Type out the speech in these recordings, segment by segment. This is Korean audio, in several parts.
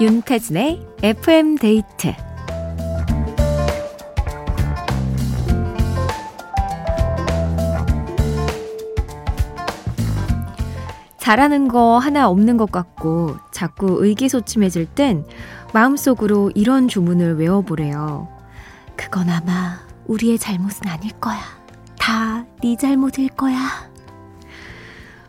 윤태진의 FM 데이트 잘하는 거 하나 없는 것 같고 자꾸 의기소침해질 땐 마음속으로 이런 주문을 외워보래요. 그건 아마 우리의 잘못은 아닐 거야. 다 네 잘못일 거야.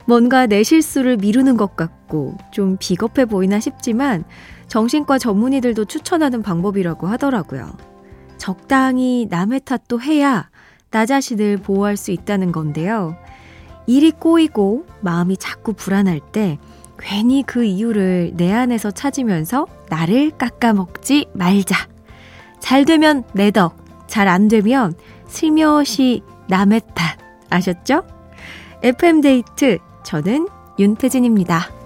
뭔가 내 실수를 미루는 것 같고 좀 비겁해 보이나 싶지만 정신과 전문의들도 추천하는 방법이라고 하더라고요. 적당히 남의 탓도 해야 나 자신을 보호할 수 있다는 건데요. 일이 꼬이고 마음이 자꾸 불안할 때 괜히 그 이유를 내 안에서 찾으면서 나를 깎아먹지 말자. 잘 되면 내 덕, 잘 안 되면 슬며시 남의 탓. 아셨죠? FM데이트, 저는 윤태진입니다.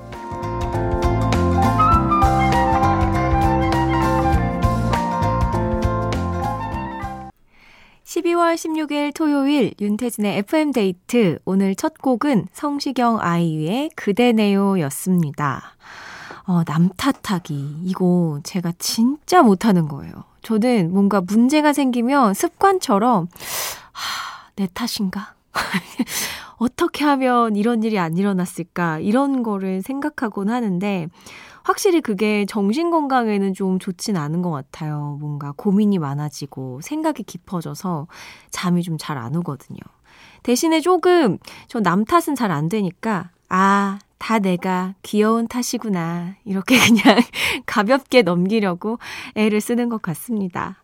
12월 16일 토요일 윤태진의 FM데이트. 오늘 첫 곡은 성시경 아이유의 그대네요 였습니다. 어, 남 탓하기. 이거 제가 진짜 못하는 거예요. 저는 뭔가 문제가 생기면 습관처럼, 하, 내 탓인가? 어떻게 하면 이런 일이 안 일어났을까? 이런 거를 생각하곤 하는데, 확실히 그게 정신 건강에는 좀 좋진 않은 것 같아요. 뭔가 고민이 많아지고 생각이 깊어져서 잠이 좀 잘 안 오거든요. 대신에 조금 저 남 탓은 잘 안 되니까 아, 다 내가 귀여운 탓이구나. 이렇게 그냥 가볍게 넘기려고 애를 쓰는 것 같습니다.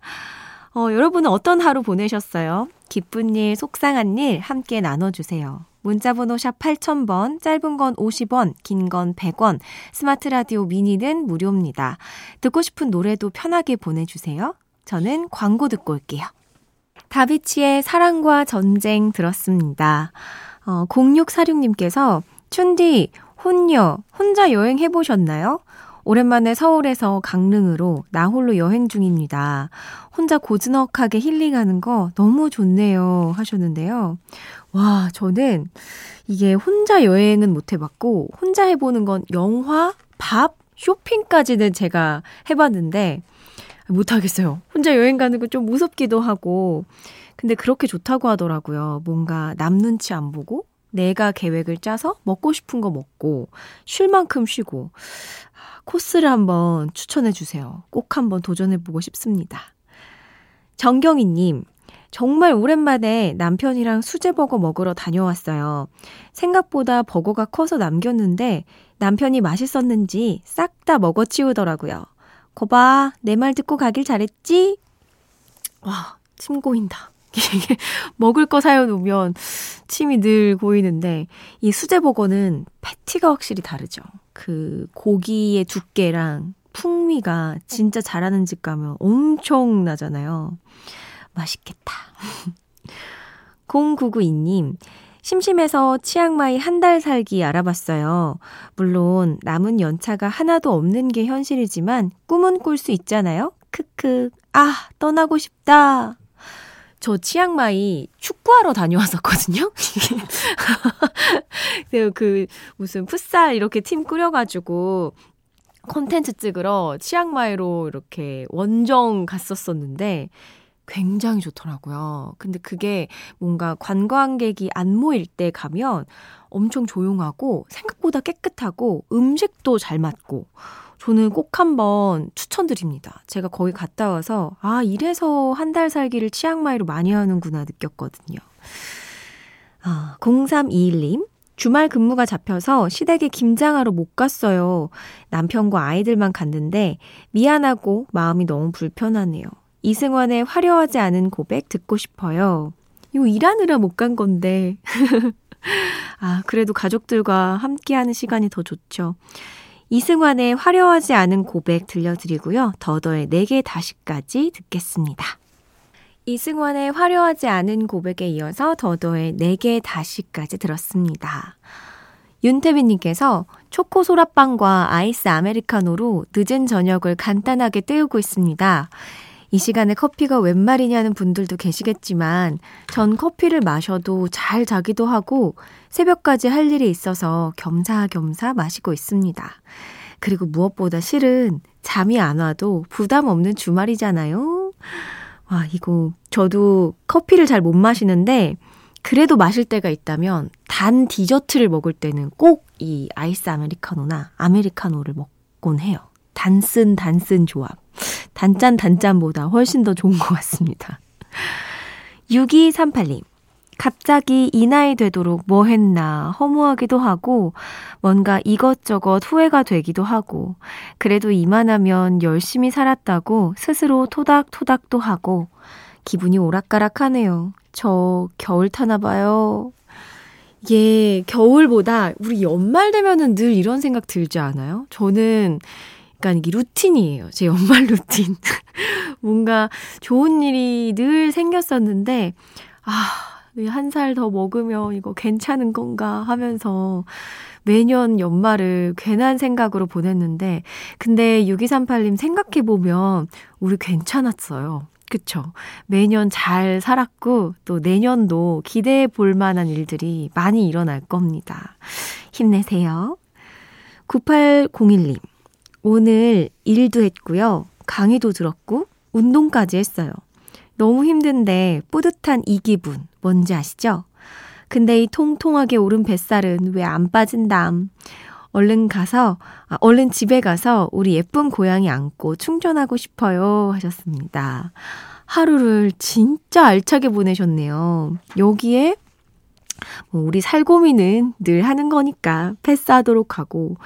어, 여러분은 어떤 하루 보내셨어요? 기쁜 일, 속상한 일 함께 나눠주세요. 문자번호 샵 8000번, 짧은 건 50원, 긴 건 100원, 스마트 라디오 미니는 무료입니다. 듣고 싶은 노래도 편하게 보내주세요. 저는 광고 듣고 올게요. 다비치의 사랑과 전쟁 들었습니다. 어, 0646님께서, 춘디, 혼녀, 혼자 여행 해보셨나요? 오랜만에 서울에서 강릉으로 나 홀로 여행 중입니다. 혼자 고즈넉하게 힐링하는 거 너무 좋네요. 하셨는데요. 와, 저는 이게 혼자 여행은 못 해봤고, 혼자 해보는 건 영화, 밥, 쇼핑까지는 제가 해봤는데, 못하겠어요. 혼자 여행 가는 거좀 무섭기도 하고, 근데 그렇게 좋다고 하더라고요. 뭔가 남 눈치 안 보고, 내가 계획을 짜서 먹고 싶은 거 먹고, 쉴 만큼 쉬고, 코스를 한번 추천해 주세요. 꼭 한번 도전해 보고 싶습니다. 정경희님, 정말 오랜만에 남편이랑 수제버거 먹으러 다녀왔어요. 생각보다 버거가 커서 남겼는데 남편이 맛있었는지 싹 다 먹어 치우더라고요. 거봐, 내 말 듣고 가길 잘했지? 와, 침 고인다. 먹을 거 사여놓으면 침이 늘 고이는데 이 수제버거는 패티가 확실히 다르죠. 그 고기의 두께랑 풍미가 진짜 잘하는 집 가면 엄청나잖아요. 맛있겠다. 0992님, 심심해서 치앙마이 한 달 살기 알아봤어요. 물론 남은 연차가 하나도 없는 게 현실이지만 꿈은 꿀 수 있잖아요. 크크. 아, 떠나고 싶다. 저 치앙마이 축구하러 다녀왔었거든요. 그 무슨 풋살 이렇게 팀 꾸려가지고 콘텐츠 찍으러 치앙마이로 이렇게 원정 갔었었는데 굉장히 좋더라고요. 근데 그게 뭔가 관광객이 안 모일 때 가면 엄청 조용하고 생각보다 깨끗하고 음식도 잘 맞고 저는 꼭 한번 추천드립니다. 제가 거기 갔다 와서, 아, 이래서 한 달 살기를 치앙마이로 많이 하는구나 느꼈거든요. 아, 0321님. 주말 근무가 잡혀서 시댁에 김장하러 못 갔어요. 남편과 아이들만 갔는데 미안하고 마음이 너무 불편하네요. 이승환의 화려하지 않은 고백 듣고 싶어요. 이거 일하느라 못 간 건데. 아, 그래도 가족들과 함께하는 시간이 더 좋죠. 이승환의 화려하지 않은 고백 들려드리고요. 더더의 내게 다시까지 듣겠습니다. 이승환의 화려하지 않은 고백에 이어서 더더의 내게 다시까지 들었습니다. 윤태빈님께서 초코 소라빵과 아이스 아메리카노로 늦은 저녁을 간단하게 때우고 있습니다. 이 시간에 커피가 웬 말이냐는 분들도 계시겠지만 전 커피를 마셔도 잘 자기도 하고 새벽까지 할 일이 있어서 겸사겸사 마시고 있습니다. 그리고 무엇보다 실은 잠이 안 와도 부담 없는 주말이잖아요. 와, 이거 저도 커피를 잘 못 마시는데 그래도 마실 때가 있다면 단 디저트를 먹을 때는 꼭 이 아이스 아메리카노나 아메리카노를 먹곤 해요. 단쓴 단쓴 조합. 단짠 단짠보다 훨씬 더 좋은 것 같습니다. 6238님. 갑자기 이 나이 되도록 뭐 했나 허무하기도 하고 뭔가 이것저것 후회가 되기도 하고 그래도 이만하면 열심히 살았다고 스스로 토닥토닥도 하고 기분이 오락가락하네요. 저 겨울 타나 봐요. 예, 겨울보다 우리 연말 되면은 늘 이런 생각 들지 않아요? 저는 약간 이게 루틴이에요. 제 연말 루틴. 뭔가 좋은 일이 늘 생겼었는데, 아, 한 살 더 먹으면 이거 괜찮은 건가 하면서 매년 연말을 괜한 생각으로 보냈는데, 근데 6238님 생각해보면 우리 괜찮았어요. 그쵸. 매년 잘 살았고, 또 내년도 기대해 볼 만한 일들이 많이 일어날 겁니다. 힘내세요. 9801님. 오늘 일도 했고요. 강의도 들었고, 운동까지 했어요. 너무 힘든데 뿌듯한 이 기분 뭔지 아시죠? 근데 이 통통하게 오른 뱃살은 왜 안 빠진담? 얼른 가서, 아, 얼른 집에 가서 우리 예쁜 고양이 안고 충전하고 싶어요. 하셨습니다. 하루를 진짜 알차게 보내셨네요. 여기에 뭐 우리 살고미는 늘 하는 거니까 패스하도록 하고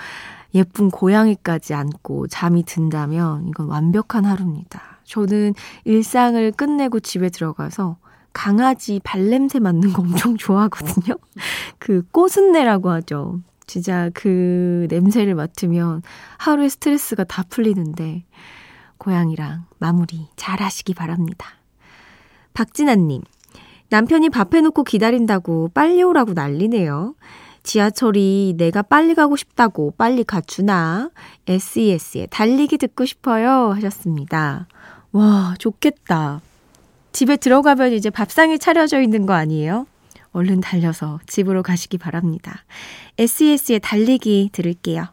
예쁜 고양이까지 안고 잠이 든다면 이건 완벽한 하루입니다. 저는 일상을 끝내고 집에 들어가서 강아지 발냄새 맡는 거 엄청 좋아하거든요. 그 꽃은내라고 하죠. 진짜 그 냄새를 맡으면 하루의 스트레스가 다 풀리는데 고양이랑 마무리 잘 하시기 바랍니다. 박진아님, 남편이 밥 해놓고 기다린다고 빨리 오라고 난리네요. 지하철이 내가 빨리 가고 싶다고 빨리 가주나? SES의 달리기 듣고 싶어요. 하셨습니다. 와, 좋겠다. 집에 들어가면 이제 밥상이 차려져 있는 거 아니에요? 얼른 달려서 집으로 가시기 바랍니다. SES의 달리기 들을게요.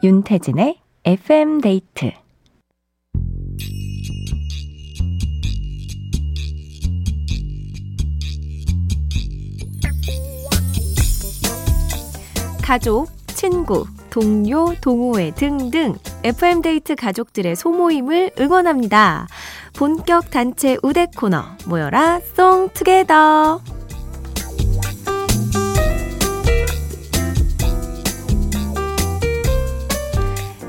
윤태진의 FM 데이트 가족, 친구, 동료, 동호회 등등 FM데이트 가족들의 소모임을 응원합니다. 본격 단체 우대 코너 모여라 송 투게더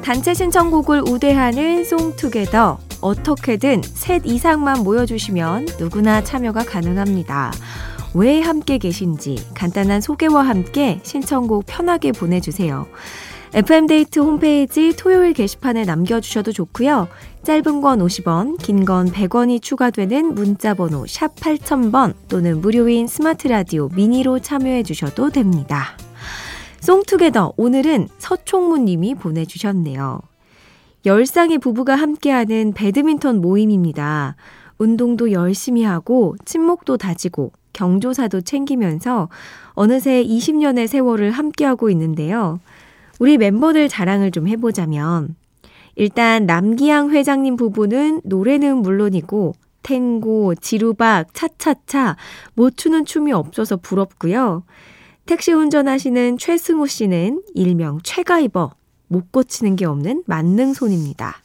단체 신청곡을 우대하는 송투게더 어떻게든 셋 이상만 모여주시면 누구나 참여가 가능합니다. 왜 함께 계신지 간단한 소개와 함께 신청곡 편하게 보내주세요. FM데이트 홈페이지 토요일 게시판에 남겨주셔도 좋고요. 짧은 건 50원, 긴 건 100원이 추가되는 문자번호 샵 8000번 또는 무료인 스마트라디오 미니로 참여해 주셔도 됩니다. 송투게더 오늘은 서총무 님이 보내주셨네요. 열상의 부부가 함께하는 배드민턴 모임입니다. 운동도 열심히 하고 친목도 다지고 경조사도 챙기면서 어느새 20년의 세월을 함께하고 있는데요. 우리 멤버들 자랑을 좀 해보자면, 일단 남기양 회장님 부부는 노래는 물론이고, 탱고, 지루박, 차차차, 못 추는 춤이 없어서 부럽고요. 택시 운전하시는 최승호 씨는 일명 최가이버, 못 고치는 게 없는 만능손입니다.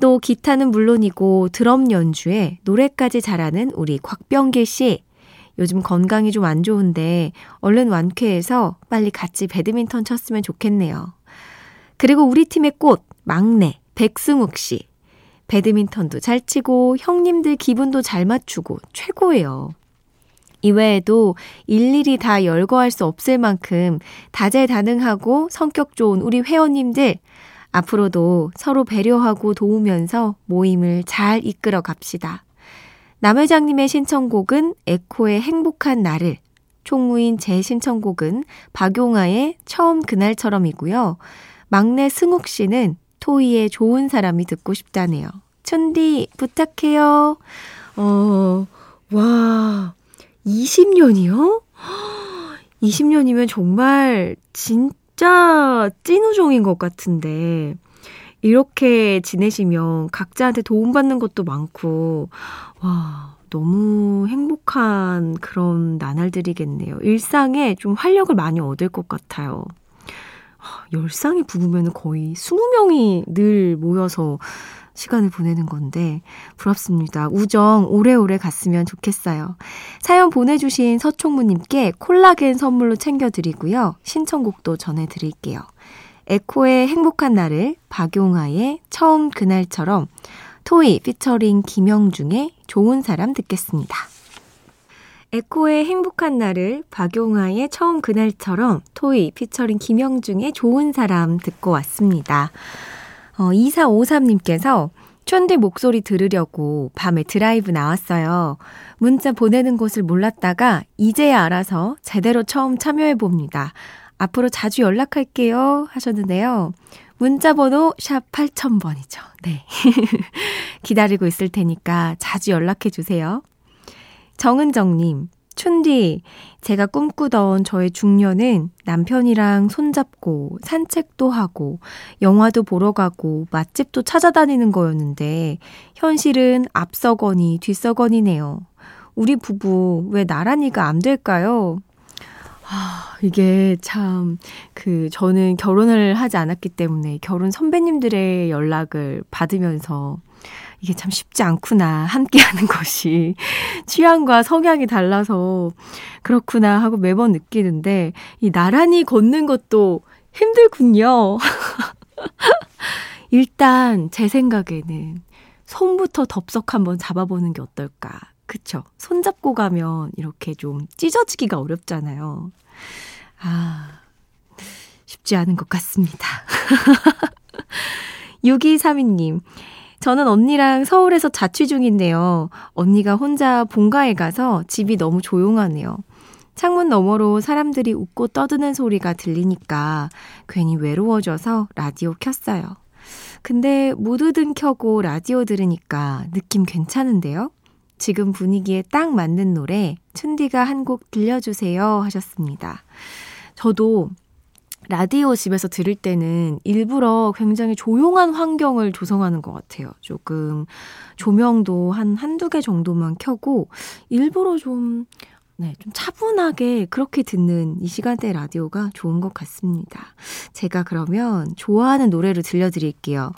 또 기타는 물론이고 드럼 연주에 노래까지 잘하는 우리 곽병길 씨. 요즘 건강이 좀 안 좋은데 얼른 완쾌해서 빨리 같이 배드민턴 쳤으면 좋겠네요. 그리고 우리 팀의 꽃, 막내, 백승욱 씨. 배드민턴도 잘 치고 형님들 기분도 잘 맞추고 최고예요. 이외에도 일일이 다 열거할 수 없을 만큼 다재다능하고 성격 좋은 우리 회원님들 앞으로도 서로 배려하고 도우면서 모임을 잘 이끌어 갑시다. 남 회장님의 신청곡은 에코의 행복한 날을, 총무인 제 신청곡은 박용아의 처음 그날처럼이고요. 막내 승욱 씨는 토이의 좋은 사람이 듣고 싶다네요. 춘디, 부탁해요. 어, 와, 20년이요? 20년이면 정말 진짜 찐우정인 것 같은데, 이렇게 지내시면 각자한테 도움받는 것도 많고, 와, 너무 행복한 그런 나날들이겠네요. 일상에 좀 활력을 많이 얻을 것 같아요. 열상이 부부면 거의 20명이 늘 모여서 시간을 보내는 건데 부럽습니다. 우정 오래오래 갔으면 좋겠어요. 사연 보내주신 서총무님께 콜라겐 선물로 챙겨드리고요. 신청곡도 전해드릴게요. 에코의 행복한 날을 박용아의 처음 그날처럼 토이 피처링 김영중의 좋은 사람 듣겠습니다. 에코의 행복한 날을 박용아의 처음 그날처럼 토이 피처링 김영중의 좋은 사람 듣고 왔습니다. 어, 2453님께서 촌디 목소리 들으려고 밤에 드라이브 나왔어요. 문자 보내는 곳을 몰랐다가 이제야 알아서 제대로 처음 참여해 봅니다. 앞으로 자주 연락할게요 하셨는데요. 문자 번호 샵 8000번이죠. 네. 기다리고 있을 테니까 자주 연락해 주세요. 정은정님, 춘디, 제가 꿈꾸던 저의 중년은 남편이랑 손잡고 산책도 하고 영화도 보러 가고 맛집도 찾아다니는 거였는데 현실은 앞서거니 뒤서거니네요. 우리 부부 왜 나란히가 안 될까요? 아, 이게 참, 그, 저는 결혼을 하지 않았기 때문에 결혼 선배님들의 연락을 받으면서 이게 참 쉽지 않구나. 함께 하는 것이. 취향과 성향이 달라서 그렇구나 하고 매번 느끼는데, 이 나란히 걷는 것도 힘들군요. 일단 제 생각에는 손부터 덥석 한번 잡아보는 게 어떨까. 그쵸? 손잡고 가면 이렇게 좀 찢어지기가 어렵잖아요. 아, 쉽지 않은 것 같습니다. 6232님, 저는 언니랑 서울에서 자취 중인데요. 언니가 혼자 본가에 가서 집이 너무 조용하네요. 창문 너머로 사람들이 웃고 떠드는 소리가 들리니까 괜히 외로워져서 라디오 켰어요. 근데 무드등 켜고 라디오 들으니까 느낌 괜찮은데요? 지금 분위기에 딱 맞는 노래 춘디가 한 곡 들려주세요 하셨습니다. 저도 라디오 집에서 들을 때는 일부러 굉장히 조용한 환경을 조성하는 것 같아요. 조금 조명도 한 한두 개 정도만 켜고 일부러 좀, 네, 좀 차분하게 그렇게 듣는 이 시간대 라디오가 좋은 것 같습니다. 제가 그러면 좋아하는 노래를 들려드릴게요.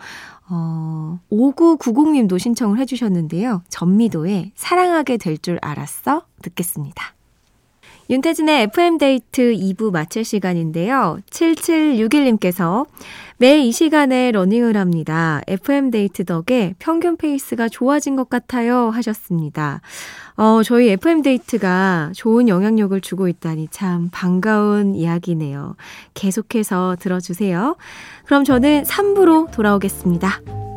어, 5990님도 신청을 해주셨는데요. 전미도의 사랑하게 될 줄 알았어? 듣겠습니다. 윤태진의 FM데이트 2부 마칠 시간인데요. 7761님께서 매일 이 시간에 러닝을 합니다. FM데이트 덕에 평균 페이스가 좋아진 것 같아요. 하셨습니다. 어, 저희 FM데이트가 좋은 영향력을 주고 있다니 참 반가운 이야기네요. 계속해서 들어주세요. 그럼 저는 3부로 돌아오겠습니다.